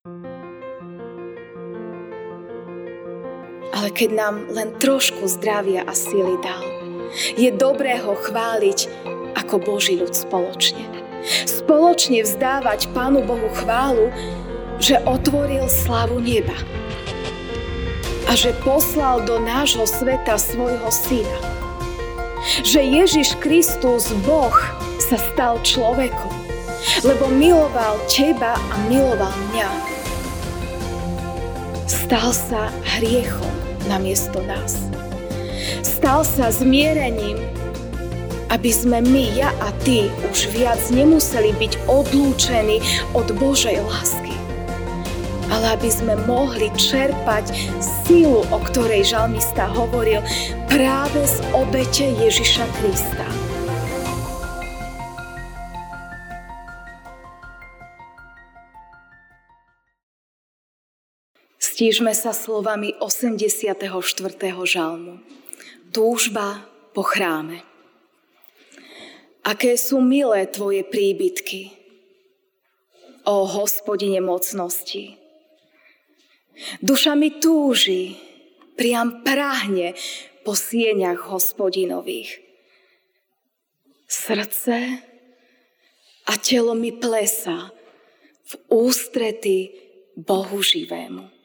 Ale keď nám len trošku zdravia a sily dal, je dobré ho chváliť ako Boží ľud spoločne. Spoločne vzdávať Pánu Bohu chválu, že otvoril slavu neba a že poslal do nášho sveta svojho syna. Že Ježiš Kristus, Boh, sa stal človekom, lebo miloval teba a miloval mňa. Stal sa hriechom namiesto nás. Stal sa zmierením, aby sme my, ja a ty, už viac nemuseli byť odlúčení od Božej lásky ale aby sme mohli čerpať sílu, o ktorej žalmista hovoril, práve z obete Ježiša Krista. Stížme sa slovami 84. žalmu. Túžba po chráme. Aké sú milé tvoje príbytky, o hospodine mocnosti. Duša mi túži, priam prahne po sieňach hospodinových. Srdce a telo mi plesa v ústrety Bohu živému.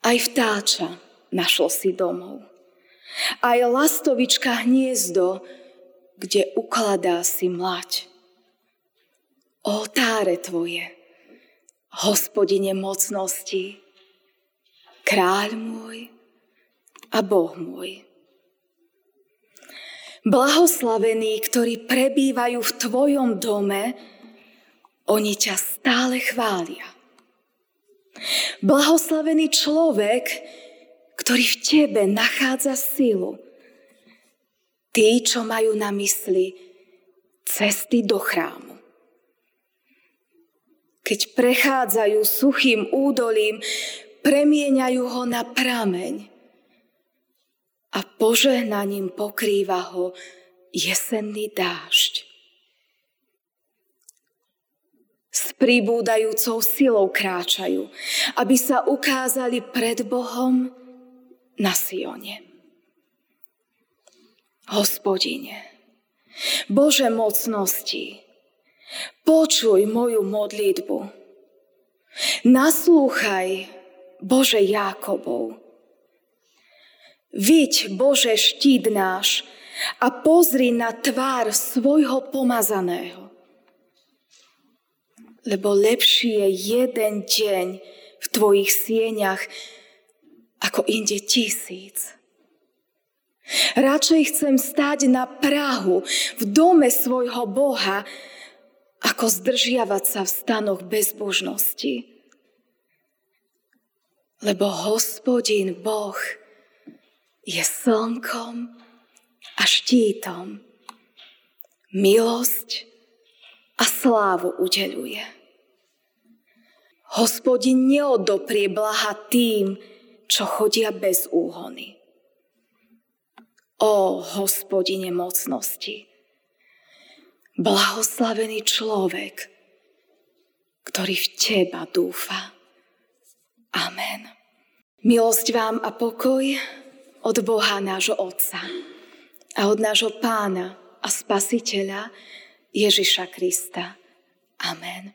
Aj vtáča našlo si domov. Aj lastovička hniezdo, kde ukladá si mlať. Oltáre tvoje – hospodine mocnosti, kráľ môj a Boh môj. Blahoslavení, ktorí prebývajú v tvojom dome, oni ťa stále chvália. Blahoslavený človek, ktorý v tebe nachádza silu. Tí, čo majú na mysli cesty do chrámu keď prechádzajú suchým údolím, premieňajú ho na prameň a požehnaním pokrýva ho jesenný dážď. S pribúdajúcou silou kráčajú, aby sa ukázali pred Bohom na Sione. Hospodine, Bože mocnosti, Počuj moju modlitbu. Naslúchaj, Bože Jákobov. Viď, Bože, štít náš a pozri na tvár svojho pomazaného. Lebo lepší je jeden deň v tvojich sieňach ako inde tisíc. Radšej chcem stáť na Prahu v dome svojho Boha, ako zdržiavať sa v stanoch bezbožnosti. Lebo hospodin Boh je slnkom a štítom. Milosť a slávu udeluje. Hospodin neodoprie blaha tým, čo chodia bez úhony. O hospodine mocnosti, Blahoslavený človek, ktorý v teba dúfa. Amen. Milosť vám a pokoj od Boha nášho Otca a od nášho Pána a Spasiteľa Ježiša Krista. Amen.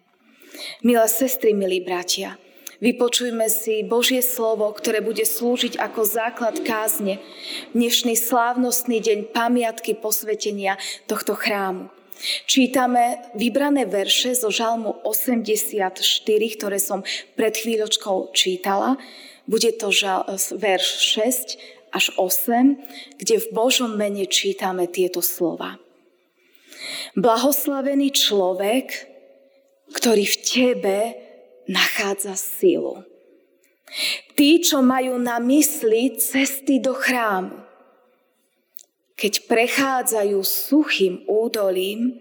Milé sestry, milí bratia, vypočujme si Božie slovo, ktoré bude slúžiť ako základ kázne dnešný slávnostný deň pamiatky posvetenia tohto chrámu. Čítame vybrané verše zo Žalmu 84, ktoré som pred chvíľočkou čítala. Bude to žal, verš 6 až 8, kde v Božom mene čítame tieto slova. Blahoslavený človek, ktorý v tebe nachádza silu. Tí, čo majú na mysli cesty do chrámu keď prechádzajú suchým údolím,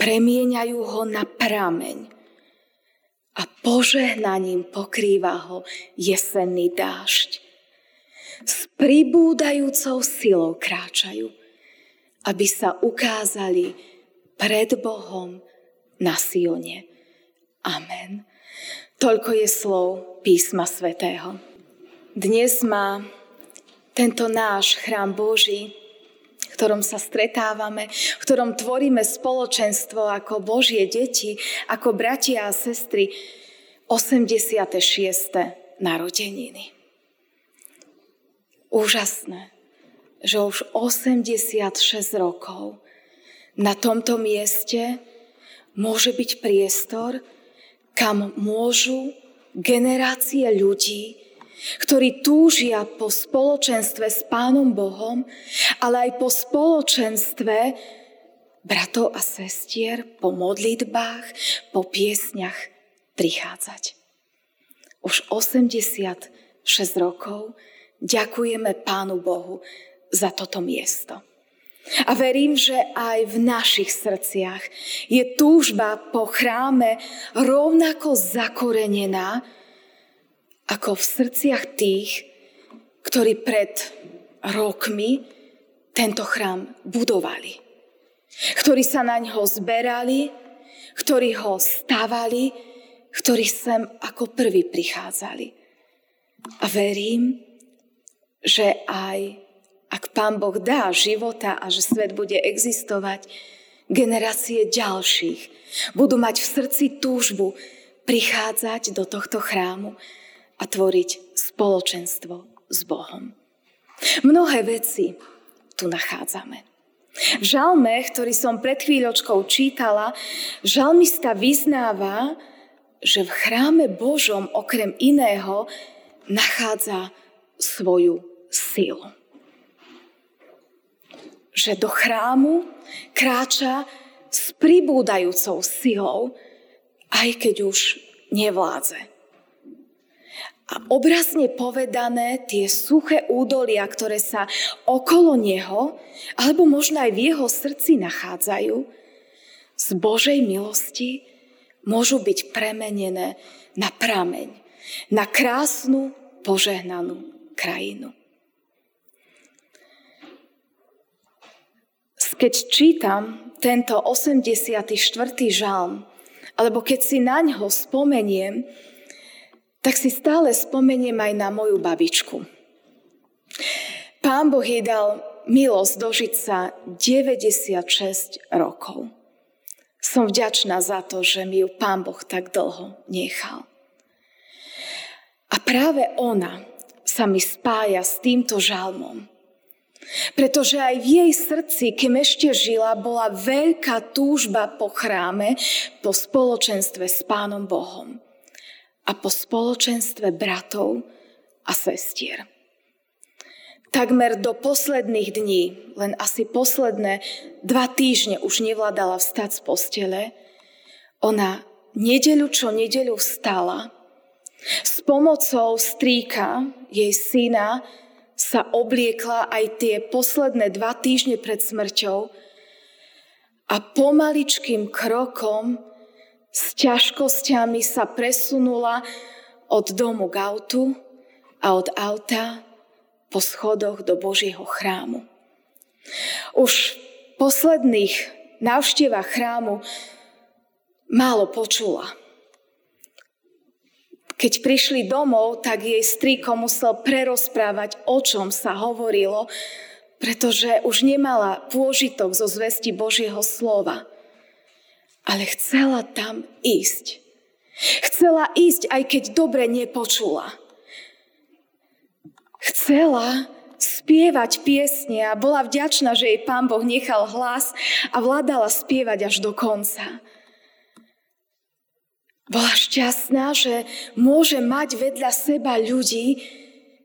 premieňajú ho na prameň a požehnaním pokrýva ho jesenný dážď. S pribúdajúcou silou kráčajú, aby sa ukázali pred Bohom na Sione. Amen. Toľko je slov písma svätého. Dnes má tento náš chrám Boží, v ktorom sa stretávame, v ktorom tvoríme spoločenstvo ako Božie deti, ako bratia a sestry, 86. narodeniny. Úžasné, že už 86 rokov na tomto mieste môže byť priestor, kam môžu generácie ľudí, ktorí túžia po spoločenstve s Pánom Bohom, ale aj po spoločenstve bratov a sestier, po modlitbách, po piesňach prichádzať. Už 86 rokov ďakujeme Pánu Bohu za toto miesto. A verím, že aj v našich srdciach je túžba po chráme rovnako zakorenená, ako v srdciach tých, ktorí pred rokmi tento chrám budovali. Ktorí sa na ňo zberali, ktorí ho stavali, ktorí sem ako prví prichádzali. A verím, že aj Pán Boh dá života a že svet bude existovať, generácie ďalších budú mať v srdci túžbu prichádzať do tohto chrámu a tvoriť spoločenstvo s Bohom. Mnohé veci tu nachádzame. V žalme, ktorý som pred chvíľočkou čítala, žalmista vyznáva, že v chráme Božom okrem iného nachádza svoju silu že do chrámu kráča s pribúdajúcou silou, aj keď už nevládze. A obrazne povedané, tie suché údolia, ktoré sa okolo neho, alebo možno aj v jeho srdci nachádzajú, z Božej milosti môžu byť premenené na prameň, na krásnu, požehnanú krajinu. Keď čítam tento 84. žalm, alebo keď si na ňo spomeniem, tak si stále spomeniem aj na moju babičku. Pán Boh jej dal milosť dožiť sa 96 rokov. Som vďačná za to, že mi ju Pán Boh tak dlho nechal. A práve ona sa mi spája s týmto žalmom. Pretože aj v jej srdci, kým ešte žila, bola veľká túžba po chráme, po spoločenstve s Pánom Bohom a po spoločenstve bratov a sestier. Takmer do posledných dní, len asi posledné dva týždne už nevládala vstať z postele, ona nedeľu čo nedeľu vstala, s pomocou strýka, jej syna, sa obliekla aj tie posledné dva týždne pred smrťou a pomaličkým krokom s ťažkosťami sa presunula od domu k autu a od auta po schodoch do Božieho chrámu. Už v posledných návštevách chrámu málo počula. Keď prišli domov, tak jej strýko musel prerozprávať, o čom sa hovorilo, pretože už nemala pôžitok zo zvesti Božieho slova. Ale chcela tam ísť. Chcela ísť, aj keď dobre nepočula. Chcela spievať piesne a bola vďačná, že jej pán Boh nechal hlas a vládala spievať až do konca. Bola šťastná, že môže mať vedľa seba ľudí,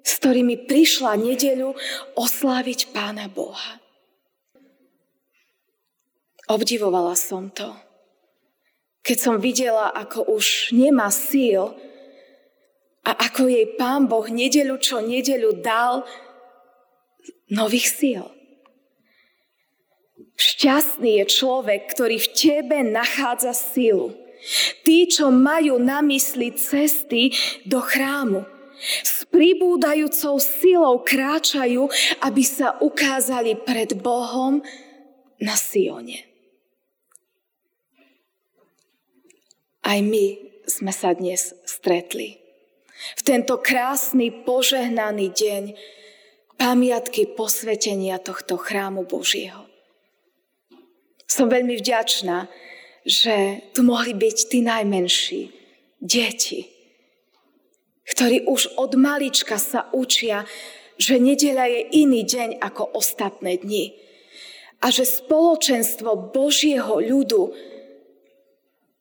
s ktorými prišla nedeľu osláviť Pána Boha. Obdivovala som to. Keď som videla, ako už nemá síl a ako jej Pán Boh nedeľu čo nedeľu dal nových síl. Šťastný je človek, ktorý v tebe nachádza sílu Tí, čo majú na mysli cesty do chrámu, s pribúdajúcou silou kráčajú, aby sa ukázali pred Bohom na Sione. Aj my sme sa dnes stretli. V tento krásny, požehnaný deň pamiatky posvetenia tohto chrámu Božieho. Som veľmi vďačná, že tu mohli byť tí najmenší, deti, ktorí už od malička sa učia, že nedeľa je iný deň ako ostatné dni. A že spoločenstvo Božieho ľudu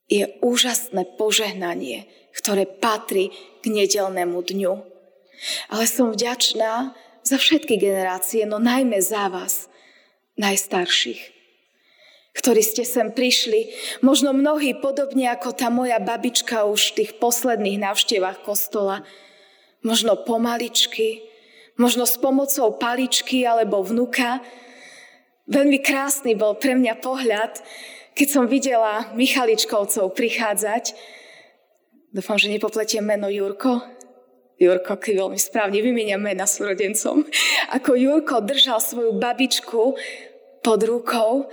je úžasné požehnanie, ktoré patrí k nedelnému dňu. Ale som vďačná za všetky generácie, no najmä za vás, najstarších ktorí ste sem prišli. Možno mnohí, podobne ako tá moja babička už v tých posledných návštevách kostola. Možno pomaličky, možno s pomocou paličky alebo vnuka. Veľmi krásny bol pre mňa pohľad, keď som videla Michaličkovcov prichádzať. Dúfam, že nepopletiem meno Jurko. Jurko, keď veľmi správne vymenia mena súrodencom. Ako Jurko držal svoju babičku pod rukou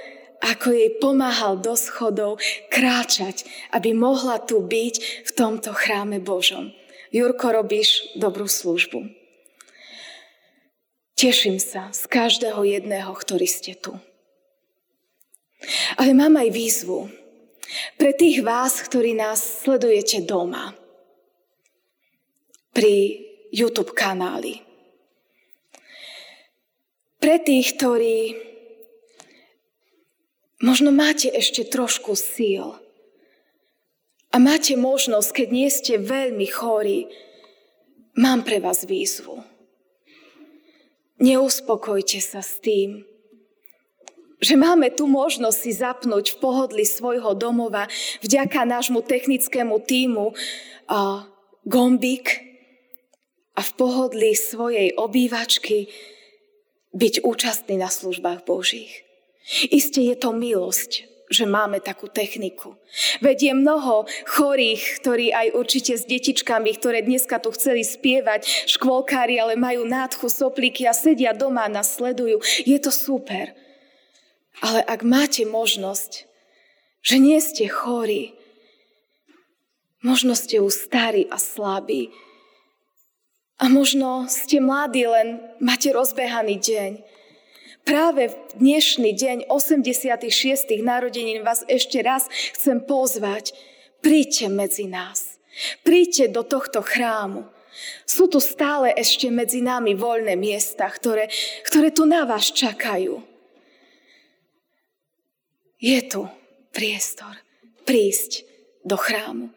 ako jej pomáhal do schodov kráčať, aby mohla tu byť v tomto chráme Božom. Jurko, robíš dobrú službu. Teším sa z každého jedného, ktorý ste tu. Ale mám aj výzvu pre tých vás, ktorí nás sledujete doma, pri YouTube kanáli. Pre tých, ktorí Možno máte ešte trošku síl. A máte možnosť, keď nie ste veľmi chorí, mám pre vás výzvu. Neuspokojte sa s tým, že máme tu možnosť si zapnúť v pohodli svojho domova vďaka nášmu technickému týmu a gombík a v pohodli svojej obývačky byť účastný na službách Božích. Isté je to milosť, že máme takú techniku. Veď je mnoho chorých, ktorí aj určite s detičkami, ktoré dneska tu chceli spievať, škôlkári, ale majú nádchu, soplíky a sedia doma a nás sledujú. Je to super. Ale ak máte možnosť, že nie ste chorí, možno ste už starí a slabí, a možno ste mladí, len máte rozbehaný deň, Práve v dnešný deň 86. narodenín vás ešte raz chcem pozvať. Príďte medzi nás. Príďte do tohto chrámu. Sú tu stále ešte medzi nami voľné miesta, ktoré, ktoré tu na vás čakajú. Je tu priestor prísť do chrámu.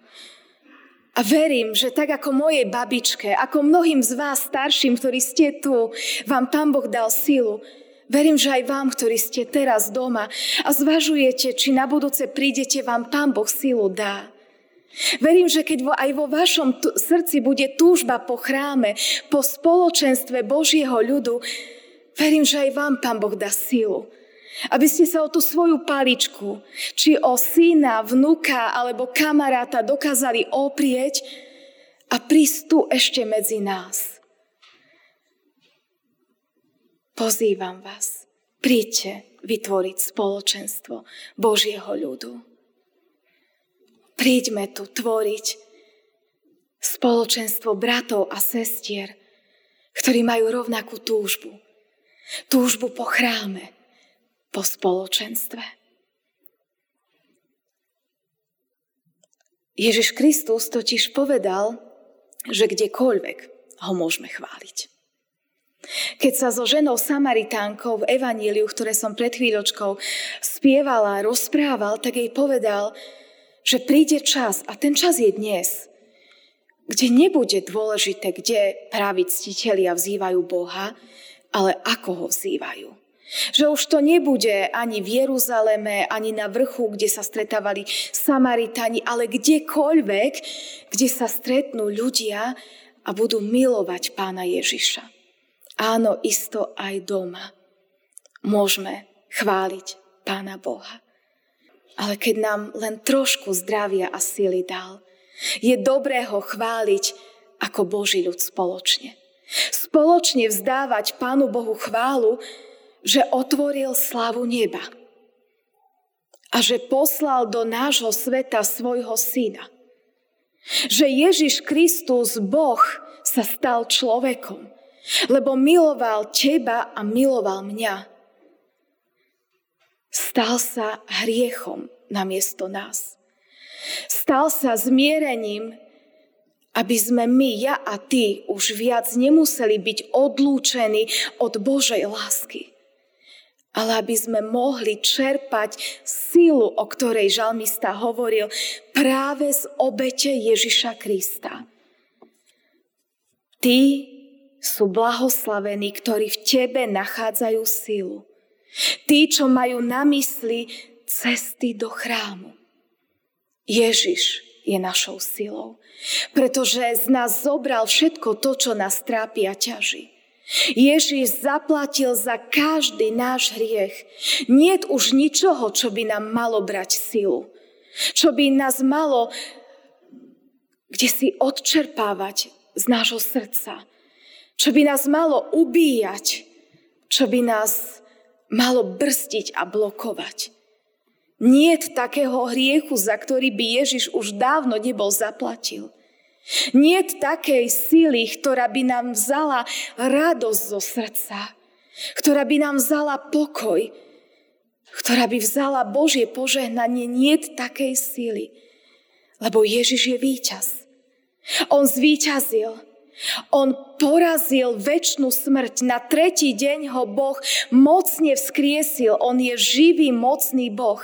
A verím, že tak ako mojej babičke, ako mnohým z vás starším, ktorí ste tu, vám Pán Boh dal silu, Verím, že aj vám, ktorí ste teraz doma a zvažujete, či na budúce prídete, vám Pán Boh silu dá. Verím, že keď aj vo vašom t- srdci bude túžba po chráme, po spoločenstve Božieho ľudu, verím, že aj vám Pán Boh dá silu. Aby ste sa o tú svoju paličku, či o syna, vnuka alebo kamaráta dokázali oprieť a prísť tu ešte medzi nás. Pozývam vás, príďte vytvoriť spoločenstvo Božieho ľudu. Príďme tu tvoriť spoločenstvo bratov a sestier, ktorí majú rovnakú túžbu. Túžbu po chráme, po spoločenstve. Ježiš Kristus totiž povedal, že kdekoľvek ho môžeme chváliť. Keď sa so ženou Samaritánkou v Evaníliu, ktoré som pred chvíľočkou spievala, rozprával, tak jej povedal, že príde čas, a ten čas je dnes, kde nebude dôležité, kde praví ctitelia vzývajú Boha, ale ako ho vzývajú. Že už to nebude ani v Jeruzaleme, ani na vrchu, kde sa stretávali Samaritani, ale kdekoľvek, kde sa stretnú ľudia a budú milovať pána Ježiša. Áno, isto aj doma môžeme chváliť Pána Boha. Ale keď nám len trošku zdravia a sily dal, je dobré ho chváliť ako Boží ľud spoločne. Spoločne vzdávať Pánu Bohu chválu, že otvoril slavu neba a že poslal do nášho sveta svojho syna. Že Ježiš Kristus, Boh, sa stal človekom, lebo miloval teba a miloval mňa. Stal sa hriechom namiesto nás. Stal sa zmierením, aby sme my, ja a ty, už viac nemuseli byť odlúčení od Božej lásky ale aby sme mohli čerpať sílu, o ktorej žalmista hovoril, práve z obete Ježiša Krista. Tí sú blahoslavení, ktorí v tebe nachádzajú sílu. Tí, čo majú na mysli cesty do chrámu. Ježiš je našou silou, pretože z nás zobral všetko to, čo nás trápi a ťaží. Ježiš zaplatil za každý náš hriech. Nie už ničoho, čo by nám malo brať silu. Čo by nás malo kde si odčerpávať z nášho srdca. Čo by nás malo ubíjať. Čo by nás malo brzdiť a blokovať. Nie takého hriechu, za ktorý by Ježiš už dávno nebol zaplatil. Nie takej síly, ktorá by nám vzala radosť zo srdca, ktorá by nám vzala pokoj, ktorá by vzala Božie požehnanie, nie takej síly, lebo Ježiš je víťaz. On zvíťazil. On porazil väčšinu smrť. Na tretí deň ho Boh mocne vzkriesil. On je živý, mocný Boh.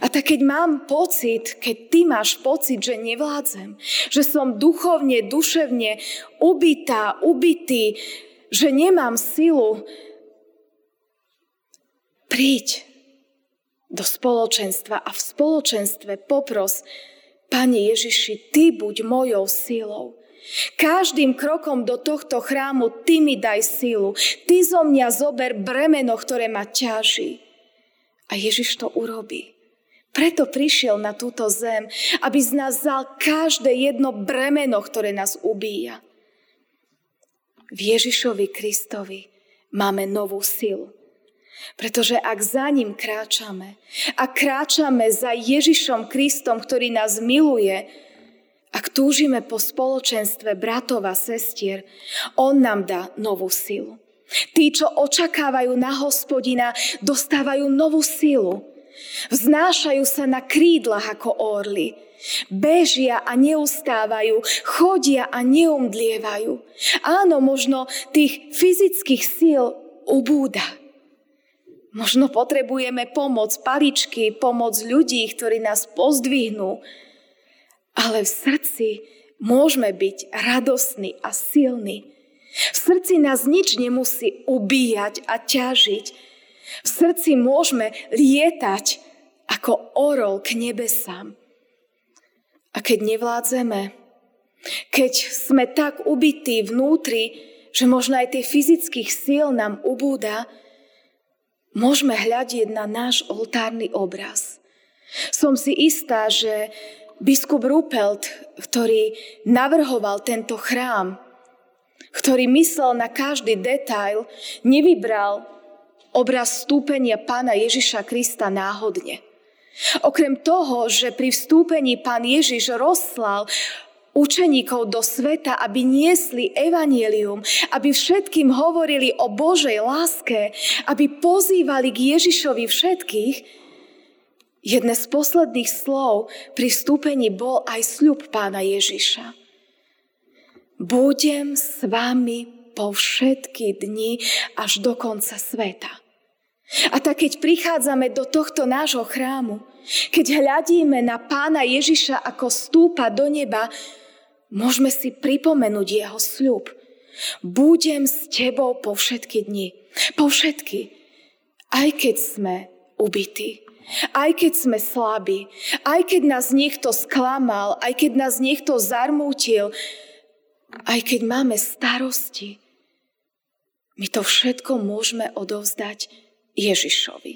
A tak keď mám pocit, keď ty máš pocit, že nevládzem, že som duchovne, duševne ubitá, ubitý, že nemám silu, príď do spoločenstva a v spoločenstve popros, Pane Ježiši, Ty buď mojou silou. Každým krokom do tohto chrámu Ty mi daj silu. Ty zo mňa zober bremeno, ktoré ma ťaží. A Ježiš to urobí. Preto prišiel na túto zem, aby z nás vzal každé jedno bremeno, ktoré nás ubíja. V Ježišovi Kristovi máme novú silu. Pretože ak za ním kráčame a kráčame za Ježišom Kristom, ktorý nás miluje, ak túžime po spoločenstve bratov a sestier, on nám dá novú silu. Tí, čo očakávajú na hospodina, dostávajú novú silu. Vznášajú sa na krídlach ako orly. Bežia a neustávajú, chodia a neumdlievajú. Áno, možno tých fyzických síl ubúda. Možno potrebujeme pomoc paličky, pomoc ľudí, ktorí nás pozdvihnú. Ale v srdci môžeme byť radosní a silní. V srdci nás nič nemusí ubíjať a ťažiť, v srdci môžeme lietať ako orol k nebesám. A keď nevládzeme, keď sme tak ubití vnútri, že možno aj tie fyzických síl nám ubúda, môžeme hľadiť na náš oltárny obraz. Som si istá, že biskup Rupelt, ktorý navrhoval tento chrám, ktorý myslel na každý detail, nevybral obraz stúpenia pána Ježiša Krista náhodne. Okrem toho, že pri vstúpení pán Ježiš rozslal učeníkov do sveta, aby niesli evanielium, aby všetkým hovorili o Božej láske, aby pozývali k Ježišovi všetkých, jedné z posledných slov pri vstúpení bol aj sľub pána Ježiša. Budem s vami po všetky dni až do konca sveta. A tak keď prichádzame do tohto nášho chrámu, keď hľadíme na pána Ježiša, ako stúpa do neba, môžeme si pripomenúť jeho sľub. Budem s tebou po všetky dni. Po všetky. Aj keď sme ubití. Aj keď sme slabí, aj keď nás niekto sklamal, aj keď nás niekto zarmútil, aj keď máme starosti, my to všetko môžeme odovzdať Ježišovi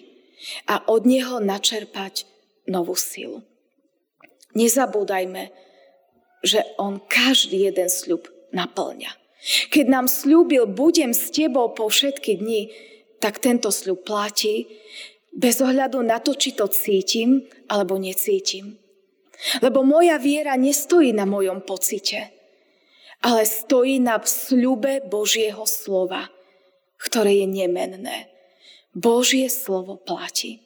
a od Neho načerpať novú silu. Nezabúdajme, že On každý jeden sľub naplňa. Keď nám slúbil, budem s tebou po všetky dni, tak tento sľub platí bez ohľadu na to, či to cítim alebo necítim. Lebo moja viera nestojí na mojom pocite, ale stojí na sľube Božieho slova, ktoré je nemenné. Božie slovo platí.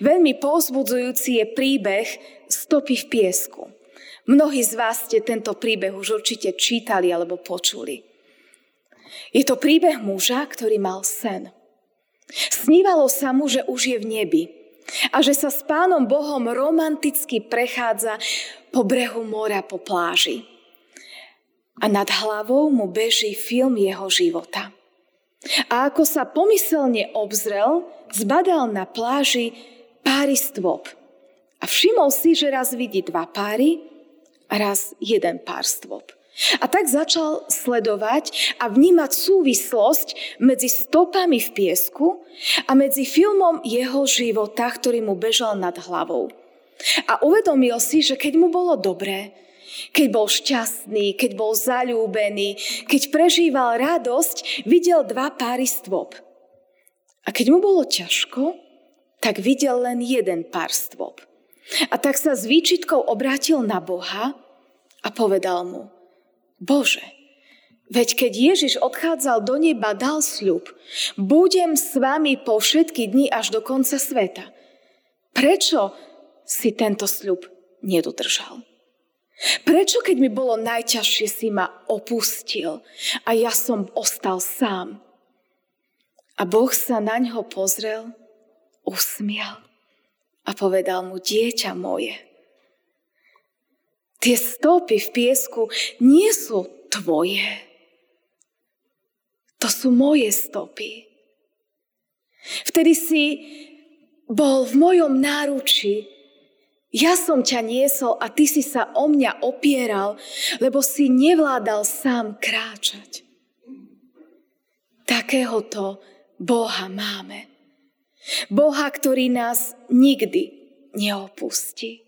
Veľmi povzbudzujúci je príbeh Stopy v piesku. Mnohí z vás ste tento príbeh už určite čítali alebo počuli. Je to príbeh muža, ktorý mal sen. Snívalo sa mu, že už je v nebi a že sa s pánom Bohom romanticky prechádza po brehu mora po pláži. A nad hlavou mu beží film jeho života. A ako sa pomyselne obzrel, zbadal na pláži páry stôp. A všimol si, že raz vidí dva páry a raz jeden pár stôp. A tak začal sledovať a vnímať súvislosť medzi stopami v piesku a medzi filmom jeho života, ktorý mu bežal nad hlavou. A uvedomil si, že keď mu bolo dobré, keď bol šťastný, keď bol zalúbený, keď prežíval radosť, videl dva páry stôp. A keď mu bolo ťažko, tak videl len jeden pár stôp. A tak sa s výčitkou obrátil na Boha a povedal mu – Bože, veď keď Ježiš odchádzal do neba, dal sľub, budem s vami po všetky dni až do konca sveta. Prečo si tento sľub nedodržal? Prečo, keď mi bolo najťažšie, si ma opustil a ja som ostal sám? A Boh sa na ňo pozrel, usmial a povedal mu, dieťa moje, Tie stopy v piesku nie sú tvoje. To sú moje stopy. Vtedy si bol v mojom náruči. Ja som ťa niesol a ty si sa o mňa opieral, lebo si nevládal sám kráčať. Takéhoto Boha máme. Boha, ktorý nás nikdy neopustí.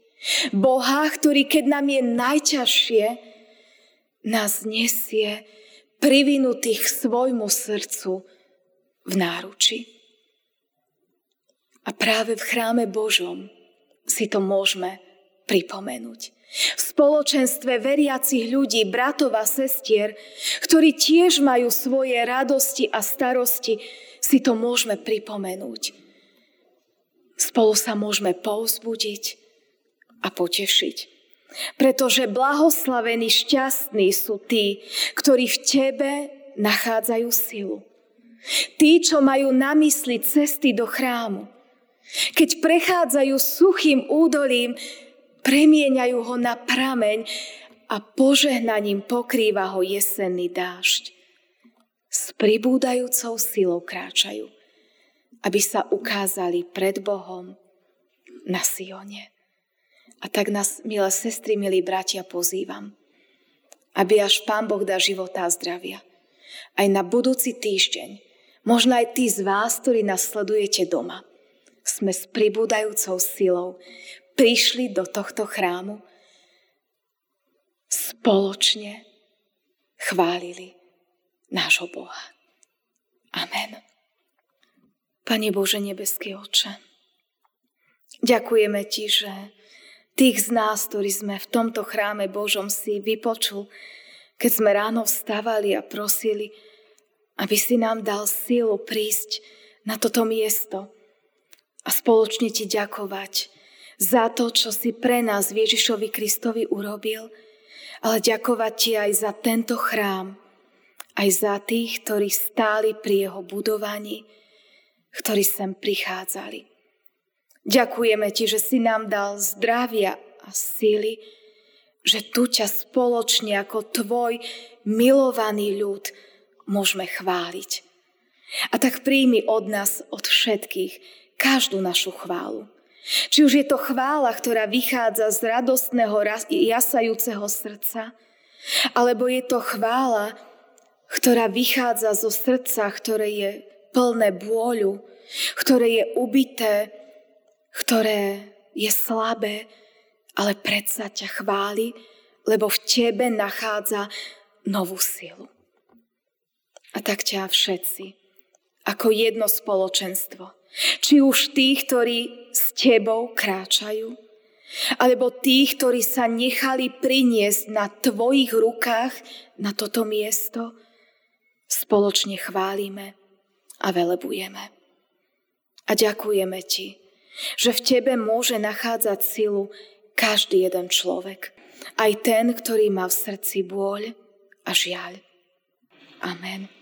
Boha, ktorý keď nám je najťažšie, nás nesie privinutých k svojmu srdcu v náruči. A práve v chráme Božom si to môžeme pripomenúť. V spoločenstve veriacich ľudí, bratov a sestier, ktorí tiež majú svoje radosti a starosti, si to môžeme pripomenúť. Spolu sa môžeme povzbudiť, a potešiť. Pretože blahoslavení šťastní sú tí, ktorí v tebe nachádzajú silu. Tí, čo majú na mysli cesty do chrámu. Keď prechádzajú suchým údolím, premieňajú ho na prameň a požehnaním pokrýva ho jesenný dážď. S pribúdajúcou silou kráčajú, aby sa ukázali pred Bohom na Sione. A tak nás, milé sestry, milí bratia, pozývam, aby až Pán Boh dá života a zdravia. Aj na budúci týždeň, možno aj tí z vás, ktorí nás sledujete doma, sme s pribúdajúcou silou prišli do tohto chrámu spoločne chválili nášho Boha. Amen. Pane Bože nebeský oče, ďakujeme Ti, že tých z nás, ktorí sme v tomto chráme Božom si vypočul, keď sme ráno vstávali a prosili, aby si nám dal silu prísť na toto miesto a spoločne ti ďakovať za to, čo si pre nás Ježišovi Kristovi urobil, ale ďakovať ti aj za tento chrám, aj za tých, ktorí stáli pri jeho budovaní, ktorí sem prichádzali. Ďakujeme Ti, že si nám dal zdravia a síly, že tu ťa spoločne ako Tvoj milovaný ľud môžeme chváliť. A tak príjmi od nás, od všetkých, každú našu chválu. Či už je to chvála, ktorá vychádza z radostného, jasajúceho srdca, alebo je to chvála, ktorá vychádza zo srdca, ktoré je plné bôľu, ktoré je ubité ktoré je slabé, ale predsa ťa chváli, lebo v tebe nachádza novú silu. A tak ťa všetci, ako jedno spoločenstvo, či už tí, ktorí s tebou kráčajú, alebo tých, ktorí sa nechali priniesť na tvojich rukách na toto miesto, spoločne chválime a velebujeme. A ďakujeme ti, že v tebe môže nachádzať silu každý jeden človek, aj ten, ktorý má v srdci bôľ a žiaľ. Amen.